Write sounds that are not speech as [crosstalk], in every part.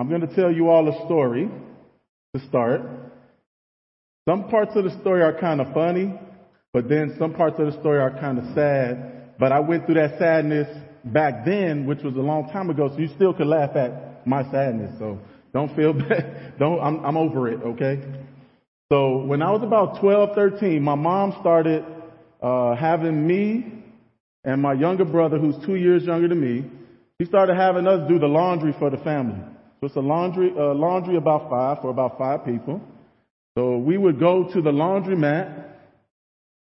I'm going to tell you all a story to start. Some parts of the story are kind of funny, but then some parts of the story are kind of sad. But I went through that sadness back then, which was a long time ago, so you still could laugh at my sadness. So don't feel [laughs] bad. Don't, I'm, I'm over it, okay? So when I was about 12, 13, my mom started uh, having me and my younger brother, who's two years younger than me, he started having us do the laundry for the family. So it's a laundry, uh, laundry about five for about five people. So we would go to the laundromat.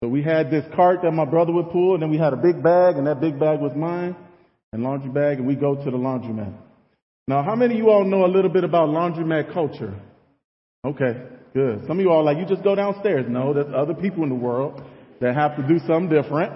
So we had this cart that my brother would pull, and then we had a big bag, and that big bag was mine, and laundry bag, and we go to the laundromat. Now, how many of you all know a little bit about laundromat culture? Okay, good. Some of you all like, you just go downstairs. No, there's other people in the world that have to do something different.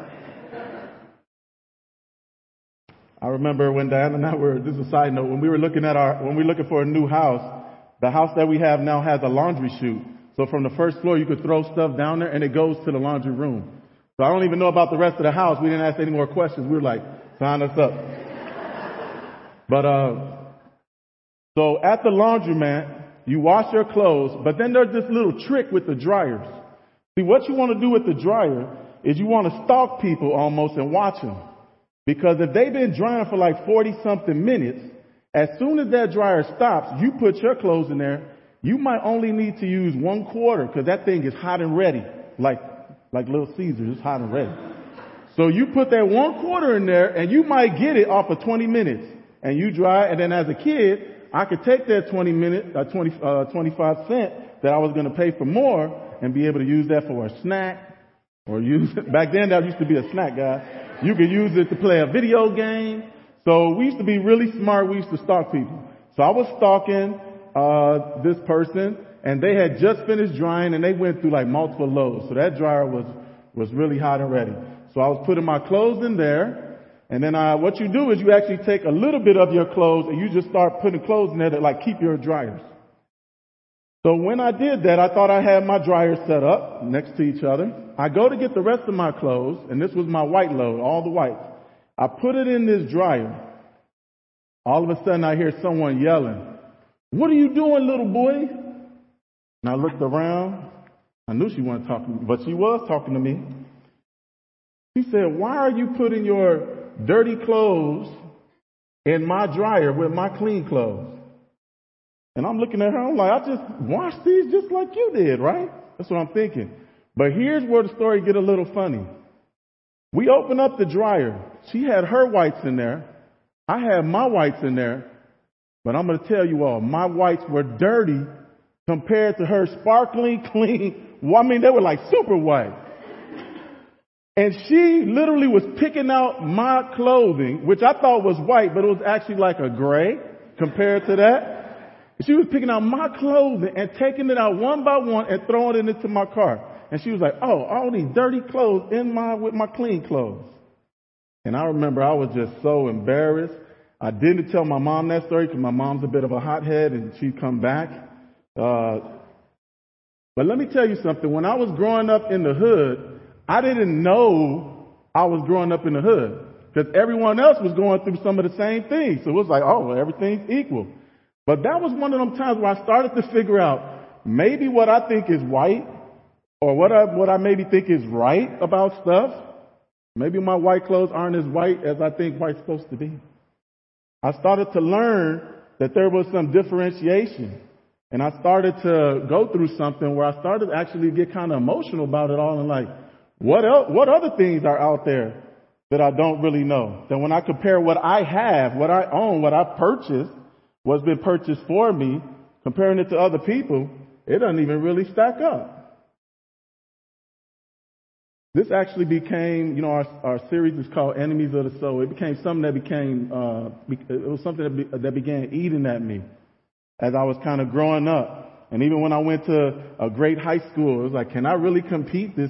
I remember when Diana and I were, this is a side note, when we were looking at our, when we were looking for a new house, the house that we have now has a laundry chute. So from the first floor, you could throw stuff down there and it goes to the laundry room. So I don't even know about the rest of the house. We didn't ask any more questions. We were like, sign us up. [laughs] but, uh, so at the laundromat, you wash your clothes, but then there's this little trick with the dryers. See, what you want to do with the dryer is you want to stalk people almost and watch them. Because if they've been drying for like 40 something minutes, as soon as that dryer stops, you put your clothes in there, you might only need to use one quarter because that thing is hot and ready. Like, like Little Caesars, it's hot and ready. So you put that one quarter in there and you might get it off of 20 minutes and you dry and then as a kid, I could take that 20 minute, uh, 20, uh, 25 cent that I was going to pay for more and be able to use that for a snack or use, [laughs] back then that used to be a snack guy. You could use it to play a video game. So we used to be really smart. We used to stalk people. So I was stalking uh, this person, and they had just finished drying, and they went through like multiple loads. So that dryer was was really hot and ready. So I was putting my clothes in there, and then uh, what you do is you actually take a little bit of your clothes and you just start putting clothes in there to like keep your dryers. So when I did that, I thought I had my dryers set up next to each other. I go to get the rest of my clothes, and this was my white load, all the whites. I put it in this dryer. All of a sudden I hear someone yelling, what are you doing, little boy? And I looked around. I knew she wasn't talking but she was talking to me. She said, why are you putting your dirty clothes in my dryer with my clean clothes? And I'm looking at her, I'm like, I just washed these just like you did, right? That's what I'm thinking. But here's where the story get a little funny. We open up the dryer. She had her whites in there. I had my whites in there. But I'm going to tell you all, my whites were dirty compared to her sparkling [laughs] clean. Well, I mean, they were like super white. And she literally was picking out my clothing, which I thought was white, but it was actually like a gray compared to that. She was picking out my clothing and taking it out one by one and throwing it into my car. And she was like, oh, all these dirty clothes in my, with my clean clothes. And I remember I was just so embarrassed. I didn't tell my mom that story because my mom's a bit of a hothead and she'd come back. Uh, but let me tell you something. When I was growing up in the hood, I didn't know I was growing up in the hood because everyone else was going through some of the same things. So it was like, oh, well, everything's equal. But that was one of them times where I started to figure out maybe what I think is white or what I, what I maybe think is right about stuff. Maybe my white clothes aren't as white as I think white's supposed to be. I started to learn that there was some differentiation. And I started to go through something where I started to actually get kind of emotional about it all and like, what else, what other things are out there that I don't really know? That when I compare what I have, what I own, what I purchased, what's been purchased for me, comparing it to other people, it doesn't even really stack up. This actually became, you know, our, our series is called Enemies of the Soul. It became something that became, uh, it was something that, be, that began eating at me as I was kind of growing up. And even when I went to a great high school, it was like, can I really compete this,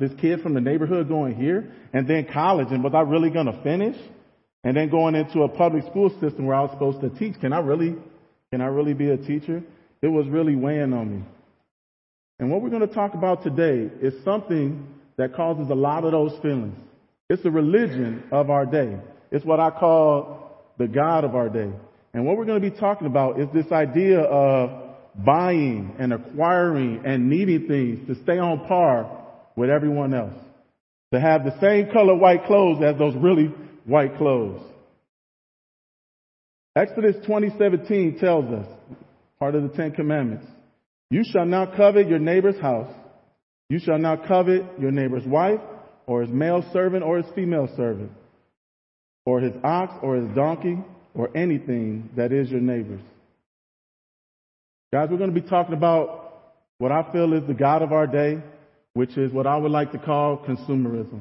this kid from the neighborhood going here? And then college, and was I really going to finish? And then going into a public school system where I was supposed to teach. Can I really, can I really be a teacher? It was really weighing on me. And what we're going to talk about today is something that causes a lot of those feelings. It's the religion of our day. It's what I call the God of our day. And what we're going to be talking about is this idea of buying and acquiring and needing things to stay on par with everyone else. To have the same color white clothes as those really white clothes. Exodus 20:17 tells us, part of the Ten Commandments, you shall not covet your neighbor's house. You shall not covet your neighbor's wife, or his male servant, or his female servant, or his ox, or his donkey, or anything that is your neighbor's. Guys, we're going to be talking about what I feel is the God of our day, which is what I would like to call consumerism.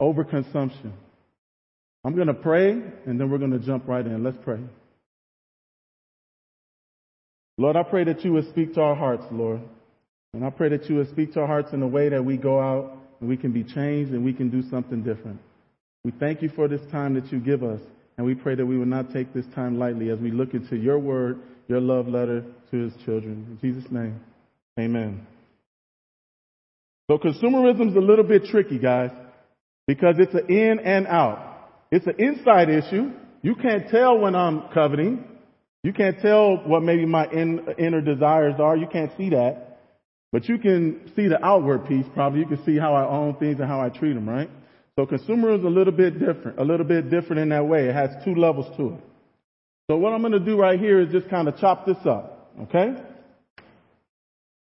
Overconsumption. I'm going to pray and then we're going to jump right in. Let's pray. Lord, I pray that you would speak to our hearts, Lord. And I pray that you would speak to our hearts in a way that we go out and we can be changed and we can do something different. We thank you for this time that you give us. And we pray that we will not take this time lightly as we look into your word, your love letter to his children. In Jesus' name, amen. So consumerism is a little bit tricky, guys, because it's an in and out. It's an inside issue. You can't tell when I'm coveting. You can't tell what maybe my in, inner desires are. You can't see that. But you can see the outward piece probably. You can see how I own things and how I treat them, right? So consumerism is a little bit different, a little bit different in that way. It has two levels to it. So what I'm going to do right here is just kind of chop this up, okay?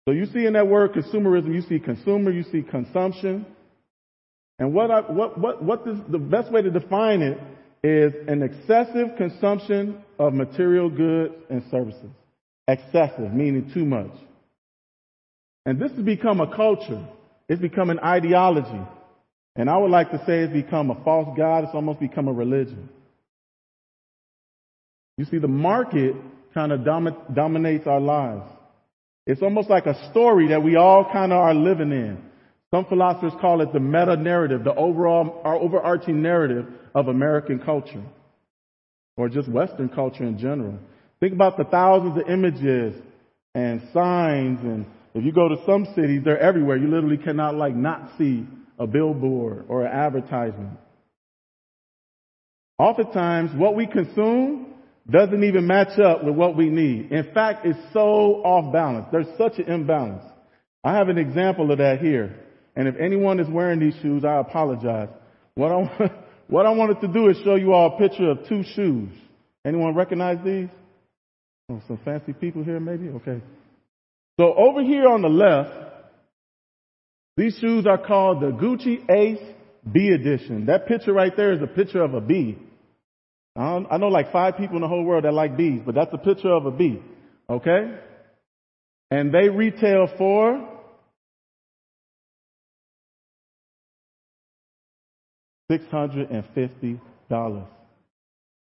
So you see in that word consumerism, you see consumer, you see consumption. And what I, what, what, what this, the best way to define it is an excessive consumption of material goods and services. Excessive, meaning too much. And this has become a culture. It's become an ideology. And I would like to say it's become a false God. It's almost become a religion. You see, the market kind of domi- dominates our lives. It's almost like a story that we all kind of are living in. Some philosophers call it the meta narrative, the overall, our overarching narrative of American culture, or just Western culture in general. Think about the thousands of images and signs, and if you go to some cities, they're everywhere. You literally cannot like not see a billboard or an advertisement. Oftentimes, what we consume doesn't even match up with what we need. In fact, it's so off balance. There's such an imbalance. I have an example of that here. And if anyone is wearing these shoes, I apologize. What I, [laughs] what I wanted to do is show you all a picture of two shoes. Anyone recognize these? Oh, some fancy people here maybe? Okay. So over here on the left, these shoes are called the Gucci Ace B edition. That picture right there is a picture of a bee. I, I know like five people in the whole world that like bees, but that's a picture of a bee. Okay? And they retail for $650.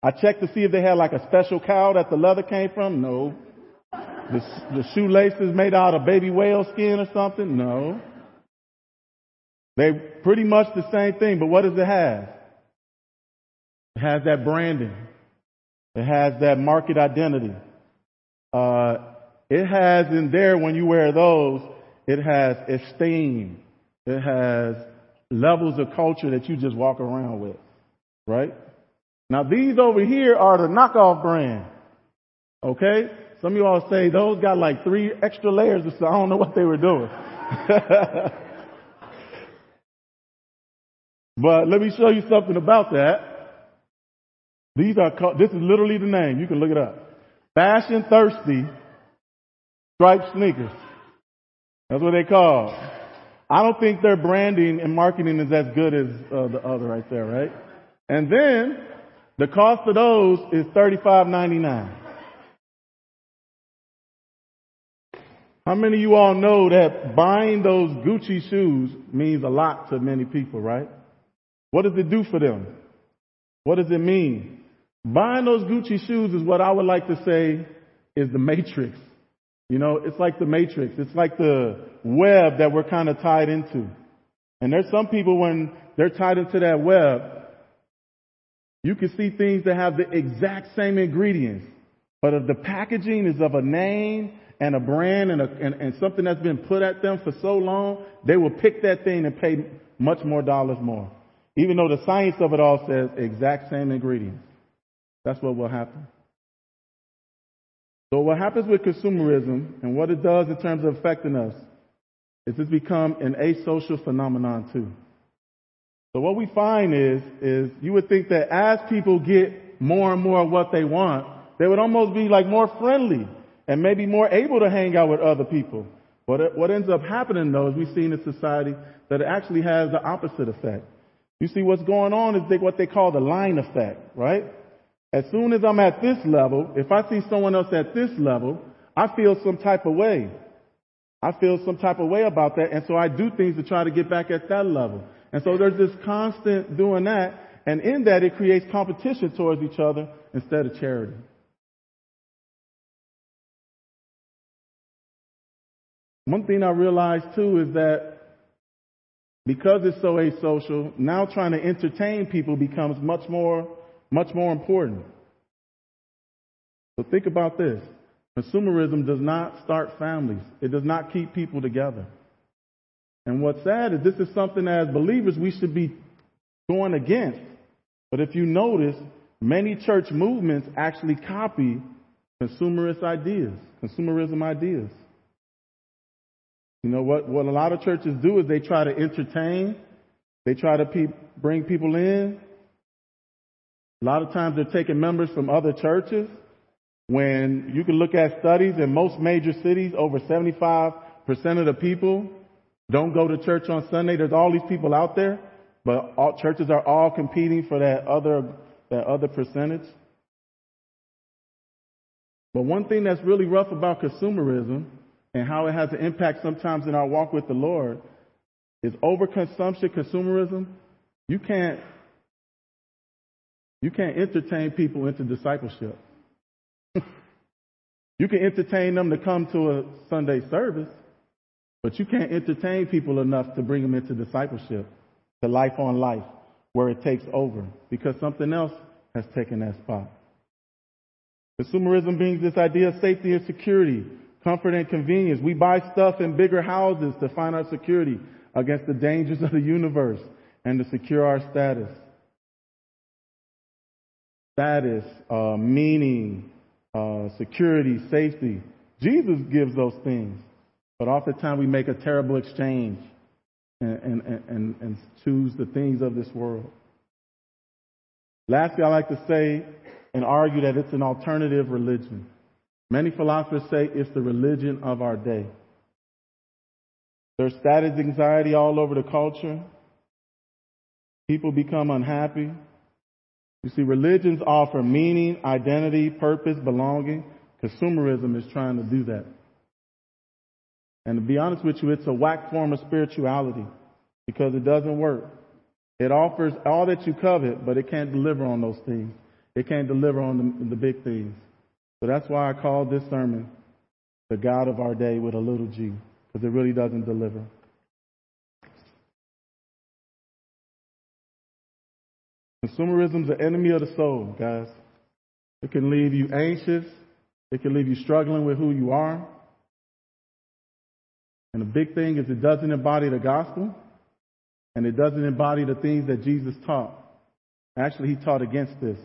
I checked to see if they had like a special cow that the leather came from. No. The, the shoelaces made out of baby whale skin or something. No. They pretty much the same thing, but what does it have? It has that branding. It has that market identity. Uh, it has in there when you wear those, it has esteem. It has levels of culture that you just walk around with, right? Now these over here are the knockoff brand. Okay? Some of you all say those got like three extra layers so. I don't know what they were doing. [laughs] but let me show you something about that. These are called, this is literally the name. You can look it up. Fashion thirsty striped sneakers. That's what they call. I don't think their branding and marketing is as good as uh, the other right there, right? And then the cost of those is thirty-five ninety-nine. How many of you all know that buying those Gucci shoes means a lot to many people, right? What does it do for them? What does it mean? Buying those Gucci shoes is what I would like to say is the matrix you know, it's like the matrix. It's like the web that we're kind of tied into. And there's some people when they're tied into that web, you can see things that have the exact same ingredients. But if the packaging is of a name and a brand and, a, and, and something that's been put at them for so long, they will pick that thing and pay much more dollars more. Even though the science of it all says exact same ingredients. That's what will happen. So what happens with consumerism and what it does in terms of affecting us is it's become an asocial phenomenon too. So what we find is, is you would think that as people get more and more of what they want, they would almost be like more friendly and maybe more able to hang out with other people. But what ends up happening though is we see in a society that it actually has the opposite effect. You see what's going on is what they call the line effect, right? As soon as I'm at this level, if I see someone else at this level, I feel some type of way. I feel some type of way about that, and so I do things to try to get back at that level. And so there's this constant doing that, and in that it creates competition towards each other instead of charity. One thing I realized too is that because it's so asocial, now trying to entertain people becomes much more, much more important. So think about this. Consumerism does not start families. It does not keep people together. And what's sad is this is something as believers we should be going against. But if you notice, many church movements actually copy consumerist ideas, consumerism ideas. You know what, what a lot of churches do is they try to entertain. They try to pe- bring people in. A lot of times they're taking members from other churches. When you can look at studies in most major cities, over 75% of the people don't go to church on Sunday. There's all these people out there, but all, churches are all competing for that other, that other percentage. But one thing that's really rough about consumerism and how it has an impact sometimes in our walk with the Lord is overconsumption, consumerism. You can't, you can't entertain people into discipleship. [laughs] you can entertain them to come to a Sunday service, but you can't entertain people enough to bring them into discipleship, to life on life, where it takes over, because something else has taken that spot. Consumerism brings this idea of safety and security, comfort and convenience. We buy stuff in bigger houses to find our security against the dangers of the universe and to secure our status. Status, uh, meaning, uh, security, safety. Jesus gives those things, but oftentimes we make a terrible exchange and, and, and, and choose the things of this world. Lastly, I like to say and argue that it's an alternative religion. Many philosophers say it's the religion of our day. There's status anxiety all over the culture. People become unhappy. You see, religions offer meaning, identity, purpose, belonging. Consumerism is trying to do that. And to be honest with you, it's a whack form of spirituality because it doesn't work. It offers all that you covet, but it can't deliver on those things. It can't deliver on the, the big things. So that's why I called this sermon The God of Our Day with a little g, because it really doesn't deliver. Consumerism is the enemy of the soul, guys. It can leave you anxious. It can leave you struggling with who you are. And the big thing is it doesn't embody the gospel and it doesn't embody the things that Jesus taught. Actually, he taught against this.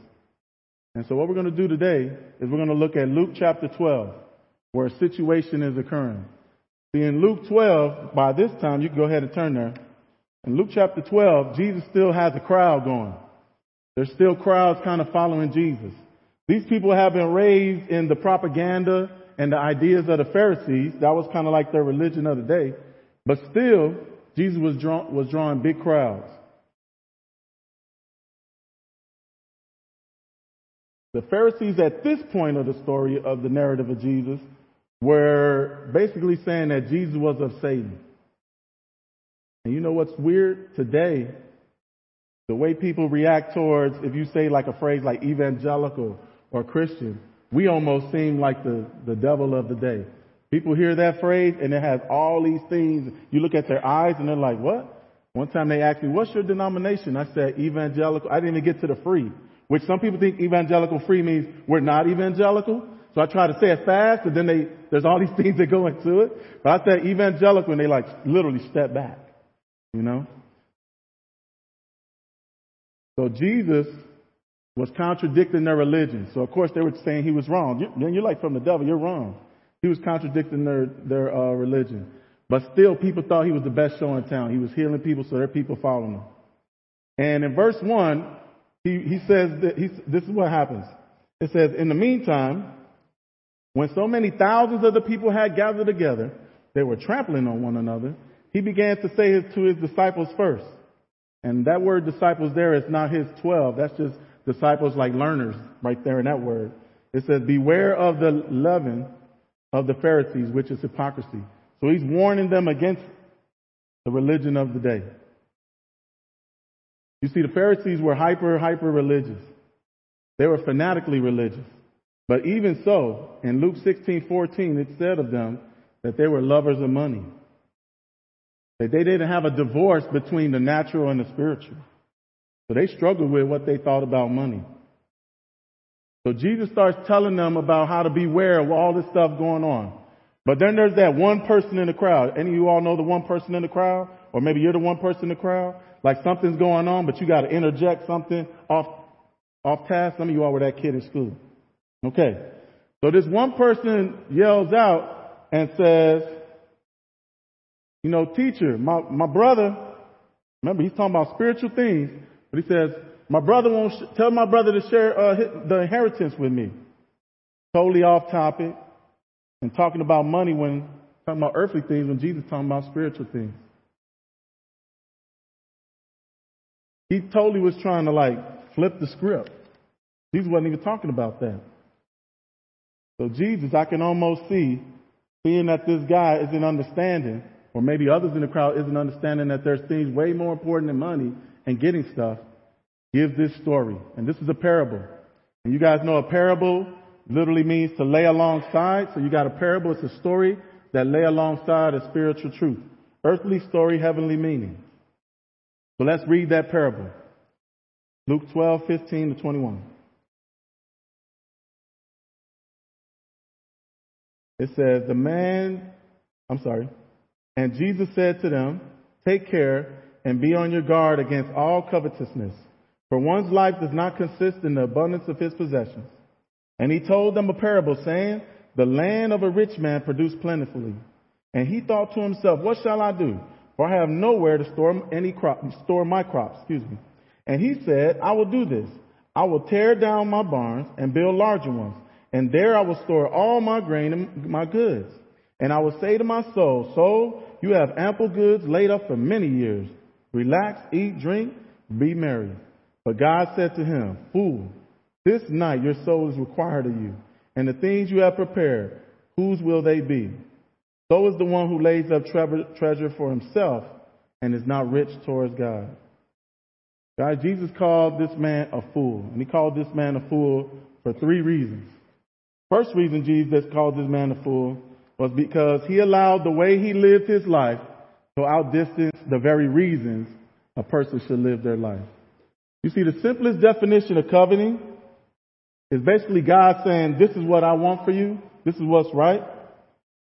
And so what we're going to do today is we're going to look at Luke chapter 12, where a situation is occurring. See, in Luke 12, by this time, you can go ahead and turn there. In Luke chapter 12, Jesus still has a crowd going. There's still crowds kind of following Jesus. These people have been raised in the propaganda and the ideas of the Pharisees. That was kind of like their religion of the day. But still, Jesus was, draw, was drawing big crowds. The Pharisees at this point of the story of the narrative of Jesus were basically saying that Jesus was of Satan. And you know what's weird? Today, the way people react towards, if you say like a phrase like evangelical or Christian, we almost seem like the, the devil of the day. People hear that phrase and it has all these things. You look at their eyes and they're like, what? One time they asked me, what's your denomination? I said, evangelical. I didn't even get to the free which some people think evangelical free means we're not evangelical. So I try to say it fast, and then they, there's all these [laughs] things that go into it. But I said evangelical, and they like literally step back, you know? So Jesus was contradicting their religion. So of course they were saying he was wrong. You, you're like from the devil. You're wrong. He was contradicting their their uh, religion, but still people thought he was the best show in town. He was healing people, so their people following him. And in verse one, he he says that he, this is what happens. It says, in the meantime, when so many thousands of the people had gathered together, they were trampling on one another. He began to say to his disciples first. And that word disciples there is not his 12. That's just disciples like learners right there in that word. It says, beware of the leaven of the Pharisees, which is hypocrisy. So he's warning them against the religion of the day. You see, the Pharisees were hyper, hyper religious. They were fanatically religious. But even so, in Luke 16:14, it said of them that they were lovers of money. That they didn't have a divorce between the natural and the spiritual. So they struggled with what they thought about money. So Jesus starts telling them about how to beware of all this stuff going on. But then there's that one person in the crowd. Any of you all know the one person in the crowd? Or maybe you're the one person in the crowd? Like something's going on, but you got to interject something off, off task. Some of you all were that kid in school. Okay. So this one person yells out and says, you know, teacher, my, my brother, remember he's talking about spiritual things, but he says, my brother won't, sh- tell my brother to share uh, the inheritance with me. Totally off topic and talking about money when talking about earthly things when Jesus talking about spiritual things. He totally was trying to like flip the script. Jesus wasn't even talking about that. So Jesus, I can almost see, seeing that this guy isn't understanding, or maybe others in the crowd isn't understanding that there's things way more important than money and getting stuff, give this story. And this is a parable. And you guys know a parable literally means to lay alongside. So you got a parable, it's a story that lay alongside a spiritual truth. Earthly story, heavenly meaning. So let's read that parable. Luke 12, 15 to 21. It says, the man, I'm sorry, and Jesus said to them, take care and be on your guard against all covetousness, for one's life does not consist in the abundance of his possessions. And he told them a parable saying, the land of a rich man produced plentifully. And he thought to himself, what shall I do? For I have nowhere to store any crop, store my crops, excuse me. And he said, I will do this. I will tear down my barns and build larger ones and there I will store all my grain and my goods. And I will say to my soul, soul, you have ample goods laid up for many years. Relax, eat, drink, be merry. But God said to him, fool, this night your soul is required of you. And the things you have prepared, whose will they be? So is the one who lays up treasure for himself and is not rich towards God. God, Jesus called this man a fool. And he called this man a fool for three reasons. First reason Jesus called this man a fool was because he allowed the way he lived his life to outdistance the very reasons a person should live their life. You see, the simplest definition of coveting is basically God saying, this is what I want for you. This is what's right.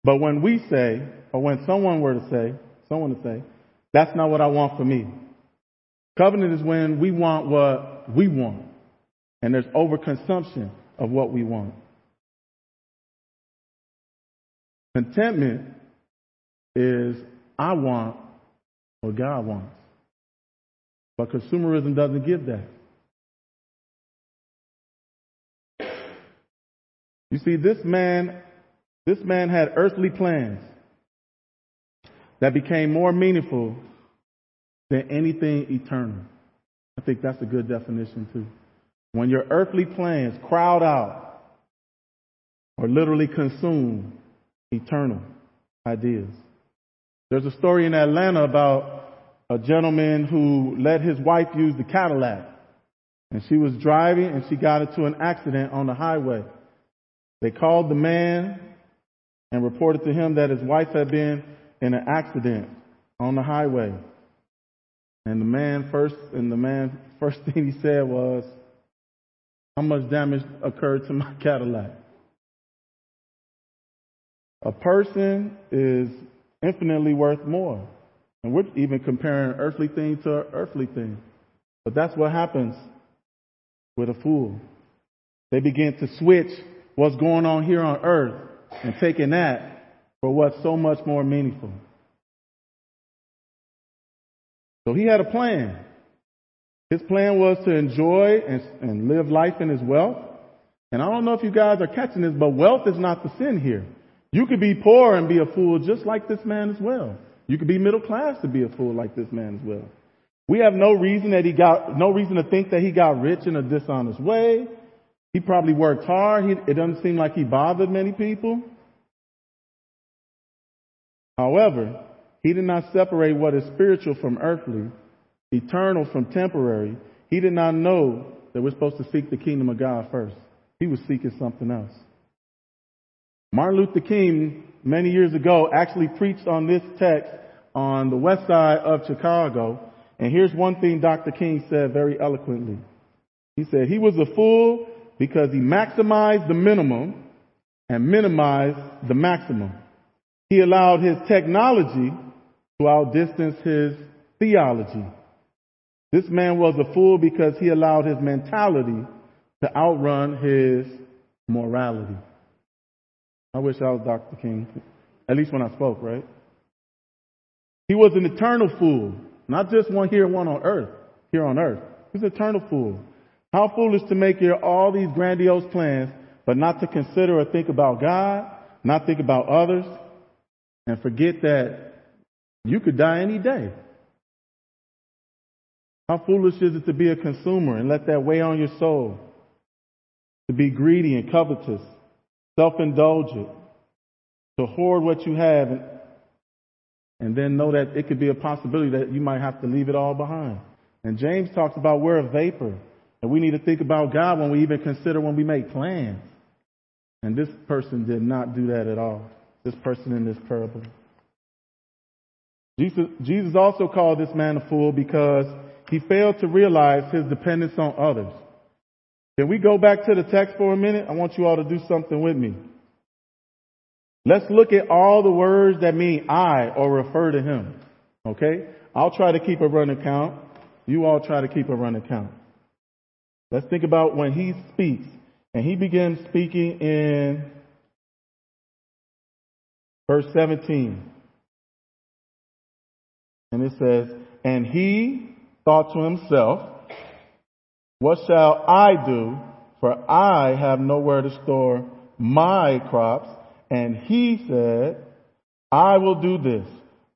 But when we say, or when someone were to say, someone to say, that's not what I want for me. Covenant is when we want what we want. And there's overconsumption of what we want. Contentment is I want what God wants. But consumerism doesn't give that. You see, this man, this man had earthly plans that became more meaningful than anything eternal. I think that's a good definition too. When your earthly plans crowd out or literally consume eternal ideas. There's a story in Atlanta about a gentleman who let his wife use the Cadillac. And she was driving and she got into an accident on the highway. They called the man and reported to him that his wife had been in an accident on the highway. And the man first, and the man [laughs] first thing he said was, how much damage occurred to my [laughs] Cadillac? A person is infinitely worth more. And we're even comparing earthly thing to earthly thing. But that's what happens with a fool. They begin to switch what's going on here on earth and taking that for what's so much more meaningful. So he had a plan. His plan was to enjoy and, and live life in his wealth. And I don't know if you guys are catching this, but wealth is not the sin here. You could be poor and be a fool just like this man as well. You could be middle class to be a fool like this man as well. We have no reason that he got, no reason to think that he got rich in a dishonest way. He probably worked hard. He, it doesn't seem like he bothered many people. However, he did not separate what is spiritual from earthly, eternal from temporary. He did not know that we're supposed to seek the kingdom of God first. He was seeking something else. Martin Luther King, many years ago, actually preached on this text on the west side of Chicago. And here's one thing Dr. King said very eloquently. He said, he was a fool because he maximized the minimum and minimized the maximum. He allowed his technology to outdistance his theology. This man was a fool because he allowed his mentality to outrun his morality. I wish I was Dr. King, at least when I spoke, right? He was an eternal fool, not just one here, one on earth, here on earth. He's an eternal fool. How foolish to make all these grandiose plans, but not to consider or think about God, not think about others, and forget that you could die any day. How foolish is it to be a consumer and let that weigh on your soul? To be greedy and covetous, self-indulgent, to hoard what you have and, and then know that it could be a possibility that you might have to leave it all behind. And James talks about we're a vapor. And we need to think about God when we even consider when we make plans. And this person did not do that at all. This person in this parable. Jesus, Jesus also called this man a fool because he failed to realize his dependence on others. Can we go back to the text for a minute? I want you all to do something with me. Let's look at all the words that mean I or refer to him. Okay? I'll try to keep a running count. You all try to keep a running count. Let's think about when he speaks. And he begins speaking in verse 17. And it says, And he thought to himself, What shall I do? For I have nowhere to store my crops. And he said, I will do this.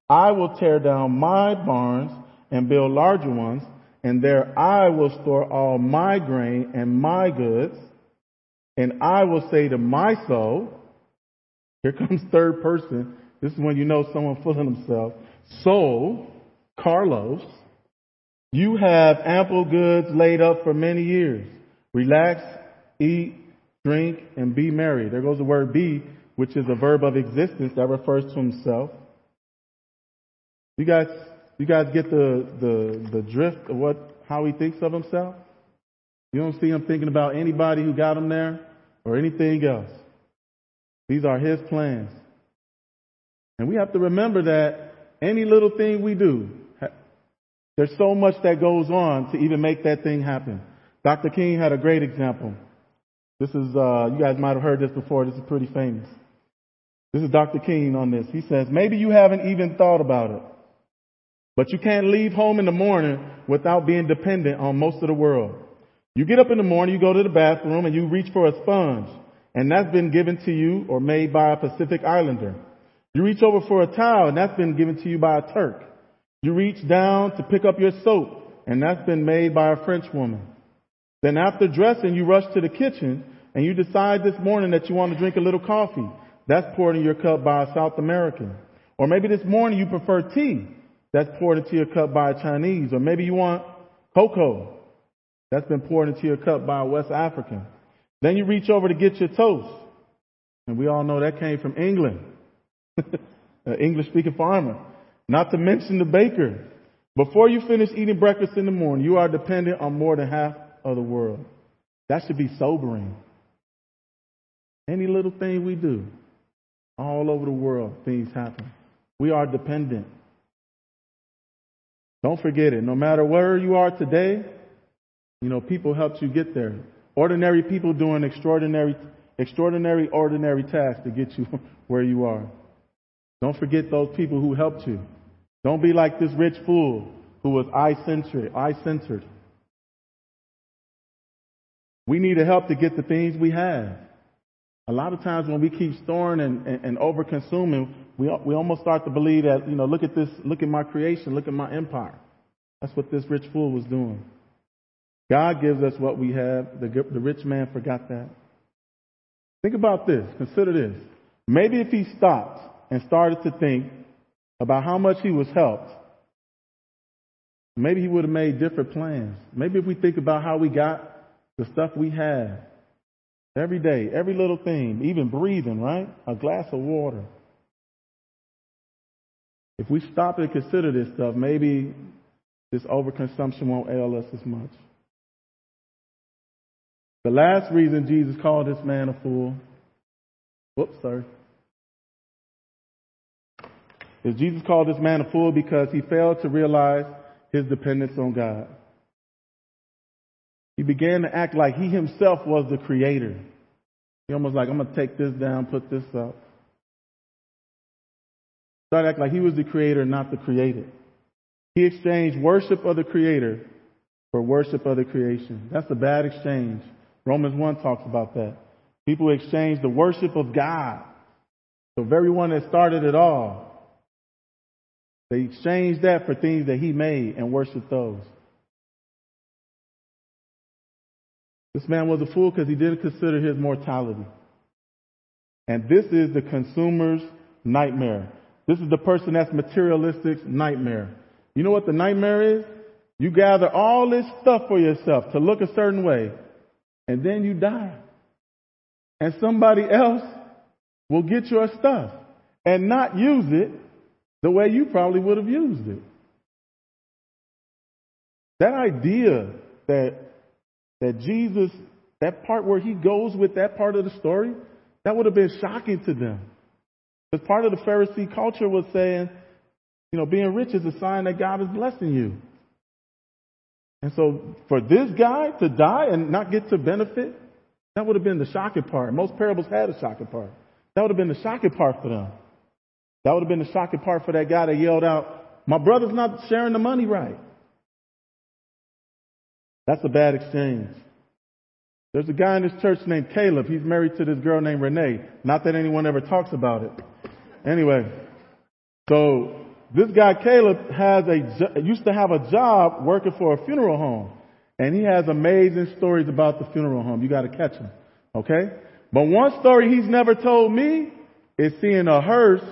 I will tear down my barns and build larger ones and there I will store all my grain and my goods, and I will say to my soul, here comes third person. This is when you know someone full of himself. Soul, Carlos, you have ample goods laid up for many years. Relax, eat, drink, and be merry. There goes the word be, which is a verb of existence that refers to himself. You guys you guys get the, the, the drift of what, how he thinks of himself? You don't see him thinking about anybody who got him there or anything else. These are his plans. And we have to remember that any little thing we do, there's so much that goes on to even make that thing happen. Dr. King had a great example. This is, uh, you guys might have heard this before. This is pretty famous. This is Dr. King on this. He says, maybe you haven't even thought about it. But you can't leave home in the morning without being dependent on most of the world. You get up in the morning, you go to the bathroom, and you reach for a sponge. And that's been given to you or made by a Pacific Islander. You reach over for a towel, and that's been given to you by a Turk. You reach down to pick up your soap, and that's been made by a French woman. Then after dressing, you rush to the kitchen, and you decide this morning that you want to drink a little coffee. That's poured in your cup by a South American. Or maybe this morning you prefer tea that's poured into your cup by a Chinese. Or maybe you want cocoa that's been poured into your cup by a West African. Then you reach over to get your toast. And we all know that came from England. [laughs] An English speaking farmer. Not to mention the baker. Before you finish eating breakfast in the morning, you are dependent on more than half of the world. That should be sobering. Any little thing we do, all over the world, things happen. We are dependent. Don't forget it. No matter where you are today, You know, people helped you get there. Ordinary people doing extraordinary, extraordinary, ordinary tasks to get you [laughs] where you are. Don't forget those people who helped you. Don't be like this rich fool who was eye-centered, eye-centered. We need to help to get the things we have. A lot of times when we keep storing and, and, and over consuming, we, we almost start to believe that, you know, look at this, look at my creation, look at my empire. That's what this rich fool was doing. God gives us what we have. The, the rich man forgot that. Think about this. Consider this. Maybe if he stopped and started to think about how much he was helped, maybe he would have made different plans. Maybe if we think about how we got the stuff we have every day, every little thing, even breathing, right? A glass of water. If we stop and consider this stuff, maybe this overconsumption won't ail us as much. The last reason Jesus called this man a fool, whoops, sorry, is Jesus called this man a fool because he failed to realize his dependence on God. He began to act like he himself was the creator. He almost like, I'm going to take this down, put this up. Started acting like he was the creator, not the created. He exchanged worship of the creator for worship of the creation. That's a bad exchange. Romans 1 talks about that. People exchange the worship of God, the very one that started it all. They exchanged that for things that he made and worshiped those. This man was a fool because he didn't consider his mortality. And this is the consumer's nightmare. This is the person that's materialistic's nightmare. You know what the nightmare is? You gather all this stuff for yourself to look a certain way, and then you die. And somebody else will get your stuff and not use it the way you probably would have used it. That idea that that Jesus, that part where he goes with that part of the story, that would have been shocking to them. Because part of the Pharisee culture was saying, you know, being rich is a sign that God is blessing you. And so for this guy to die and not get to benefit, that would have been the shocking part. Most parables had a shocking part. That would have been the shocking part for them. That would have been the shocking part for that guy that yelled out, my brother's not sharing the money right. That's a bad exchange. There's a guy in this church named Caleb. He's married to this girl named Renee. Not that anyone ever talks about it. Anyway, so this guy Caleb has a used to have a job working for a funeral home, and he has amazing stories about the funeral home. You got to catch him, okay? But one story he's never told me is seeing a hearse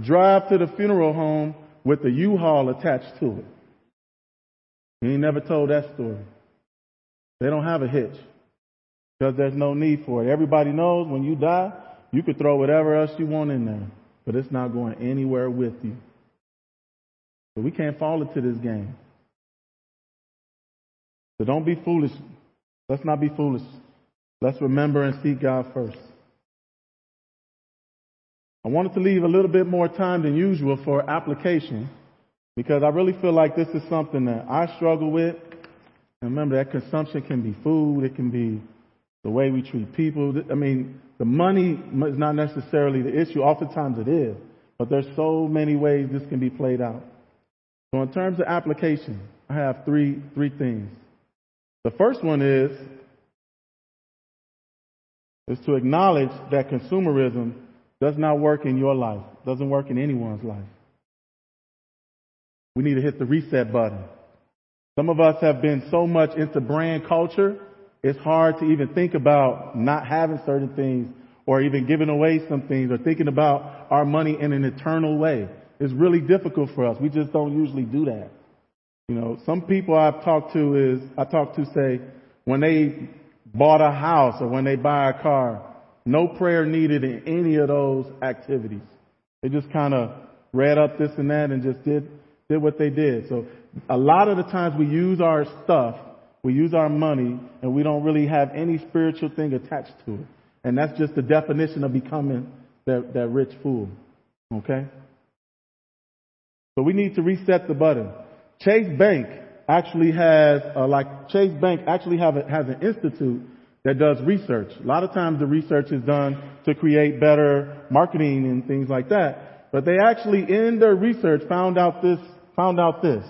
drive to the funeral home with a U-Haul attached to it. He ain't never told that story. They don't have a hitch because there's no need for it. Everybody knows when you die, you could throw whatever else you want in there, but it's not going anywhere with you. So we can't fall into this game. So don't be foolish. Let's not be foolish. Let's remember and seek God first. I wanted to leave a little bit more time than usual for application because I really feel like this is something that I struggle with and remember that consumption can be food, it can be the way we treat people. I mean, the money is not necessarily the issue. Oftentimes it is. But there's so many ways this can be played out. So in terms of application, I have three, three things. The first one is, is to acknowledge that consumerism does not work in your life, doesn't work in anyone's life. We need to hit the reset button. Some of us have been so much into brand culture, it's hard to even think about not having certain things or even giving away some things or thinking about our money in an eternal way. It's really difficult for us. We just don't usually do that. You know, some people I've talked to is, I talk to say, when they bought a house or when they buy a car, no prayer needed in any of those activities. They just kind of read up this and that and just did, did what they did. So a lot of the times we use our stuff, we use our money, and we don't really have any spiritual thing attached to it. And that's just the definition of becoming that, that rich fool. Okay? So we need to reset the button. Chase Bank actually has, uh, like Chase Bank actually have a, has an institute that does research. A lot of times the research is done to create better marketing and things like that. But they actually in their research found out this, found out this.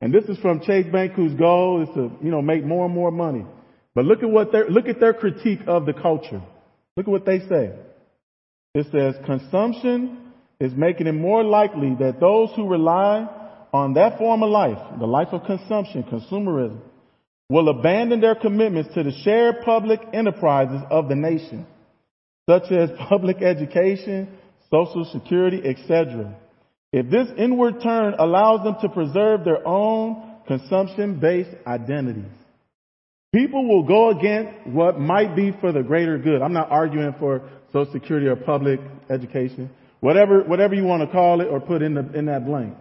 And this is from Chase Bank whose goal is to, you know, make more and more money. But look at what look at their critique of the culture. Look at what they say. It says consumption is making it more likely that those who rely on that form of life, the life of consumption, consumerism, will abandon their commitments to the shared public enterprises of the nation, such as [laughs] public education, social security, etc. If this inward turn allows them to preserve their own consumption-based identities, people will go against what might be for the greater good. I'm not arguing for social security or public education, whatever, whatever you want to call it or put in the, in that blank.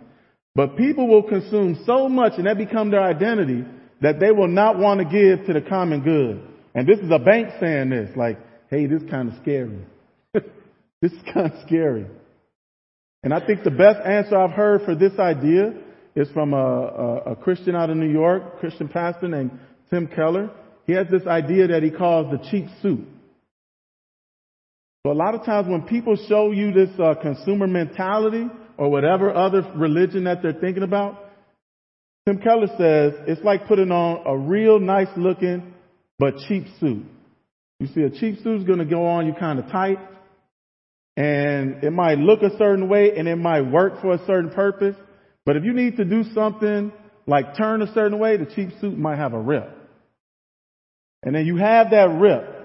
But people will consume so much and that become their identity that they will not want to give to the common good. And this is a bank saying this, like, hey, this is kind of scary. [laughs] this is kind of scary. And I think the best answer I've heard for this idea is from a, a, a Christian out of New York, Christian pastor named Tim Keller. He has this idea that he calls the cheap suit. So a lot of times when people show you this uh, consumer mentality or whatever other religion that they're thinking about, Tim Keller says it's like putting on a real nice looking but cheap suit. You see, a cheap suit is going to go on you kind of tight, and it might look a certain way and it might work for a certain purpose. But if you need to do something like turn a certain way, the cheap suit might have a rip. And then you have that rip.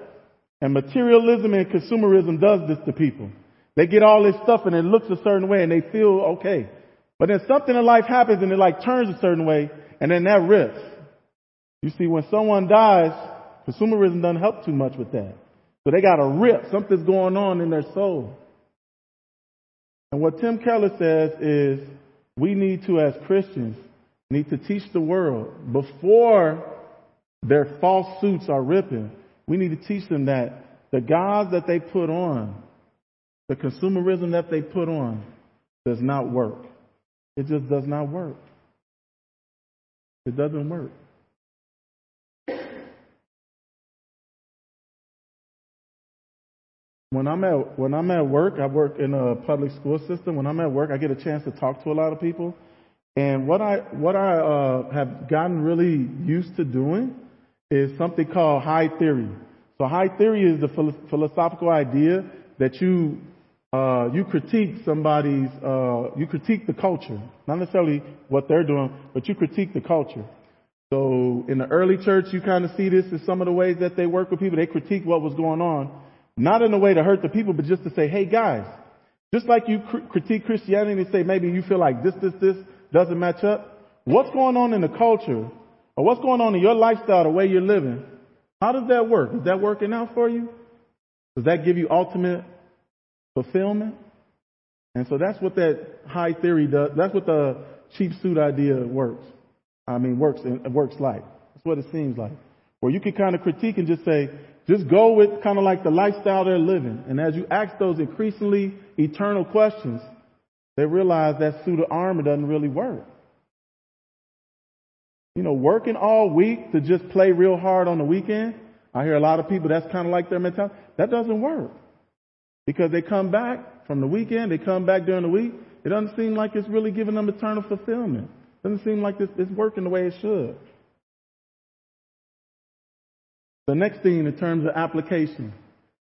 And materialism and consumerism does this to people. They get all this stuff and it looks a certain way and they feel okay. But then something in life happens and it like turns a certain way and then that rips. You see, when someone dies, consumerism doesn't help too much with that. So they got a rip. Something's going on in their soul. And what Tim Keller says is we need to, as Christians, need to teach the world before their false suits are ripping. We need to teach them that the gods that they put on, the consumerism that they put on, does not work. It just does not work. It doesn't work. When I'm at when I'm at work, I work in a public school system. When I'm at work, I get a chance to talk to a lot of people. And what I what I uh, have gotten really used to doing is something called high theory. So high theory is the philosophical idea that you uh, you critique somebody's, uh, you critique the culture, not necessarily what they're doing, but you critique the culture. So in the early church, you kind of see this in some of the ways that they work with people. They critique what was going on, not in a way to hurt the people, but just to say, hey guys, just like you cr- critique Christianity and say maybe you feel like this, this, this doesn't match up. What's going on in the culture, or what's going on in your lifestyle, the way you're living? How does that work? Is that working out for you? Does that give you ultimate fulfillment. And so that's what that high theory does. That's what the cheap suit idea works. I mean, works, it works like. That's what it seems like. Where you can kind of critique and just say, just go with kind of like the lifestyle they're living. And as you ask those increasingly eternal questions, they realize that suit of armor doesn't really work. You know, working all week to just play real hard on the weekend. I hear a lot of people that's kind of like their mentality. That doesn't work. Because they come back from the weekend, they come back during the week. It doesn't seem like it's really giving them eternal fulfillment. It doesn't seem like it's working the way it should. The next thing in terms of application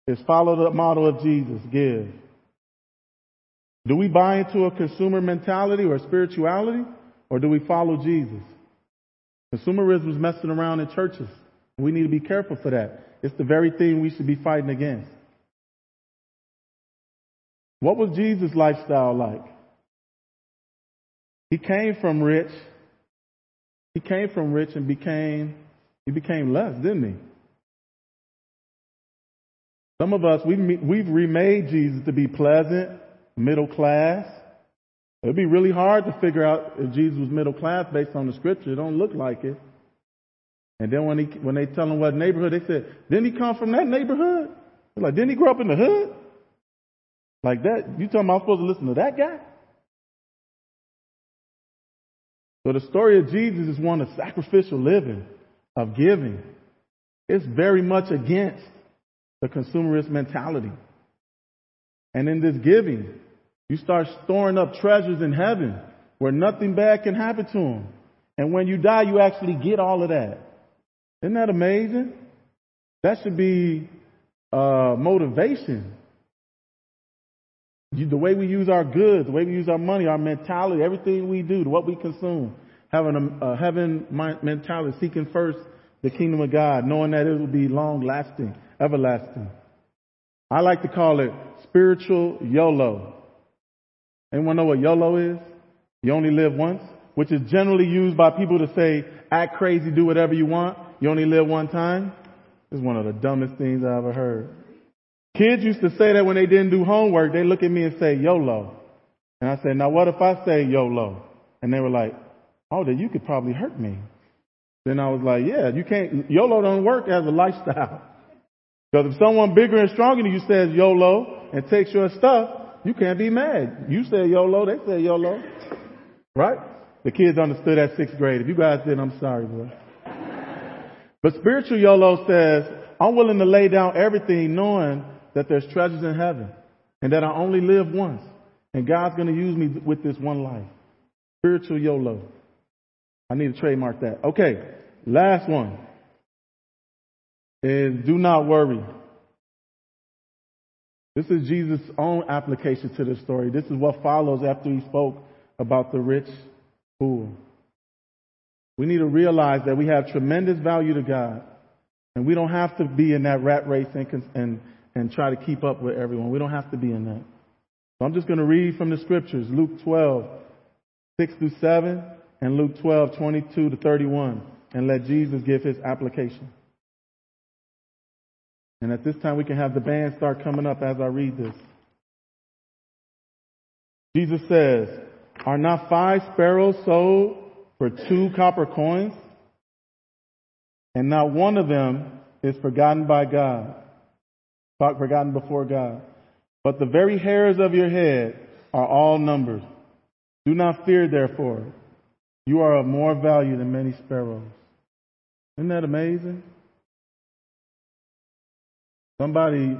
is follow the model of Jesus, give. Do we buy into a consumer mentality or spirituality, or do we follow Jesus? Consumerism is messing around in churches. We need to be careful for that. It's the very thing we should be fighting against. What was Jesus' lifestyle like? He came from rich. He came from rich and became, he became less, didn't he? Some of us, we've, remade Jesus to be pleasant, middle class. It'd be really hard to figure out if Jesus was middle class based on the scripture. It don't look like it. And then when he, when they tell him what neighborhood, they said, didn't he come from that neighborhood? They're like, didn't he grow up in the hood? Like that, you tell me I'm supposed to listen to that guy? So the story of Jesus is one of sacrificial living, of giving. It's very much against the consumerist mentality. And in this giving, you start storing up treasures in heaven where nothing bad can happen to them. And when you die, you actually get all of that. Isn't that amazing? That should be uh, motivation. The way we use our goods, the way we use our money, our mentality, everything we do, what we consume, having a, a heaven mentality, seeking first the kingdom of God, knowing that it will be long lasting, everlasting. I like to call it spiritual YOLO. Anyone know what YOLO is? You only live once, which is generally used by people to say, act crazy, do whatever you want. You only live one time. Is one of the dumbest things I ever heard. Kids used to say that when they didn't do homework, they look at me and say YOLO. And I said, now what if I say YOLO? And they were like, oh, then you could probably hurt me. Then I was like, yeah, you can't, YOLO don't work as a lifestyle. Because if someone bigger and stronger than you says YOLO and takes your stuff, you can't be mad. You say YOLO, they say YOLO. Right? The kids understood at sixth grade. If you guys didn't, I'm sorry, boy. But spiritual YOLO says, I'm willing to lay down everything knowing that there's treasures in heaven and that I only live once. And God's going to use me with this one life. Spiritual YOLO. I need to trademark that. Okay. Last one is do not worry. This is Jesus' own application to this story. This is what follows after he spoke about the rich fool. We need to realize that we have tremendous value to God, and we don't have to be in that rat race and, and and try to keep up with everyone. We don't have to be in that. So I'm just going to read from the scriptures Luke 12, 6 through 7, and Luke 12, 22 to 31, and let Jesus give his application. And at this time, we can have the band start coming up as I read this. Jesus says, Are not five sparrows sold for two copper coins? And not one of them is forgotten by God forgotten before God. But the very hairs of your head are all numbered. Do not fear, therefore. You are of more value than many sparrows. Isn't that amazing? Somebody,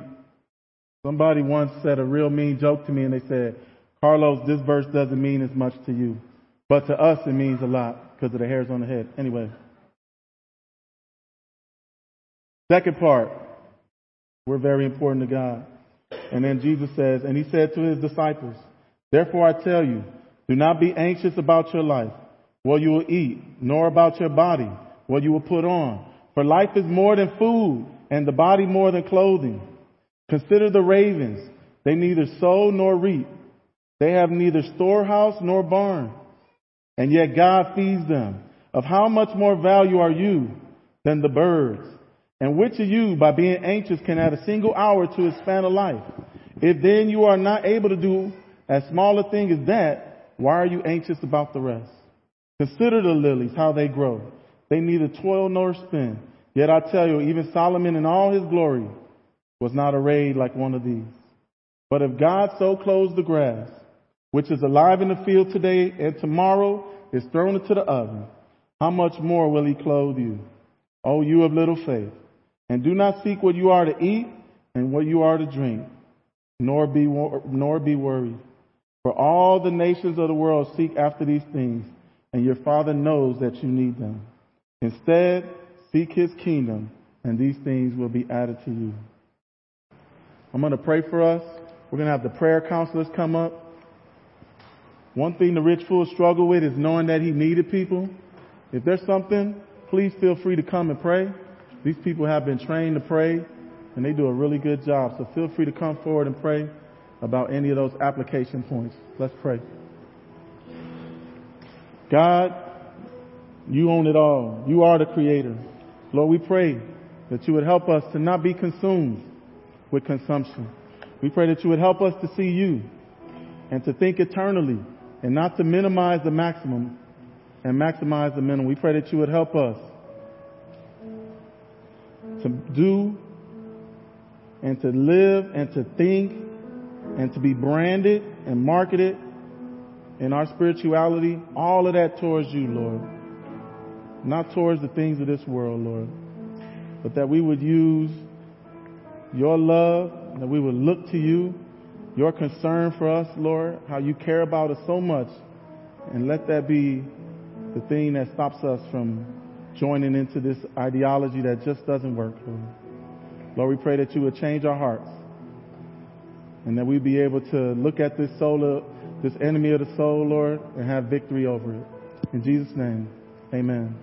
somebody once said a real mean joke to me and they said, Carlos, this verse doesn't mean as much to you, but to us it means a lot because of the hairs on the head. Anyway. Second part, we're very important to God. And then Jesus says, and he said to his disciples, Therefore I tell you, do not be anxious about your life, what you will eat, nor about your body, what you will put on. For life is more than food, and the body more than clothing. Consider the ravens. They neither sow nor reap. They have neither storehouse nor barn. And yet God feeds them. Of how much more value are you than the birds? And which of you, by being anxious, can add a single hour to his span of life? If then you are not able to do as small a thing as that, why are you anxious about the rest? Consider the lilies, how they grow. They neither toil nor spin. Yet I tell you, even Solomon in all his glory was not arrayed like one of these. But if God so clothes the grass, which is alive in the field today and tomorrow is thrown into the oven, how much more will he clothe you? O you of little faith. And do not seek what you are to eat and what you are to drink, nor be, nor be worried. For all the nations of the world seek after these things, and your Father knows that you need them. Instead, seek His kingdom, and these things will be added to you. I'm going to pray for us. We're going to have the prayer counselors come up. One thing the rich fool struggled with is knowing that he needed people. If there's something, please feel free to come and pray. These people have been trained to pray, and they do a really good job. So feel free to come forward and pray about any of those application points. Let's pray. God, you own it all. You are the creator. Lord, we pray that you would help us to not be consumed with consumption. We pray that you would help us to see you and to think eternally and not to minimize the maximum and maximize the minimum. We pray that you would help us to do and to live and to think and to be branded and marketed in our spirituality, all of that towards you, Lord. Not towards the things of this world, Lord. But that we would use your love, that we would look to you, your concern for us, Lord, how you care about us so much, and let that be the thing that stops us from joining into this ideology that just doesn't work, Lord. Lord, we pray that you would change our hearts and that we be able to look at this soul, this enemy of the soul, Lord, and have victory over it. In Jesus' name, amen.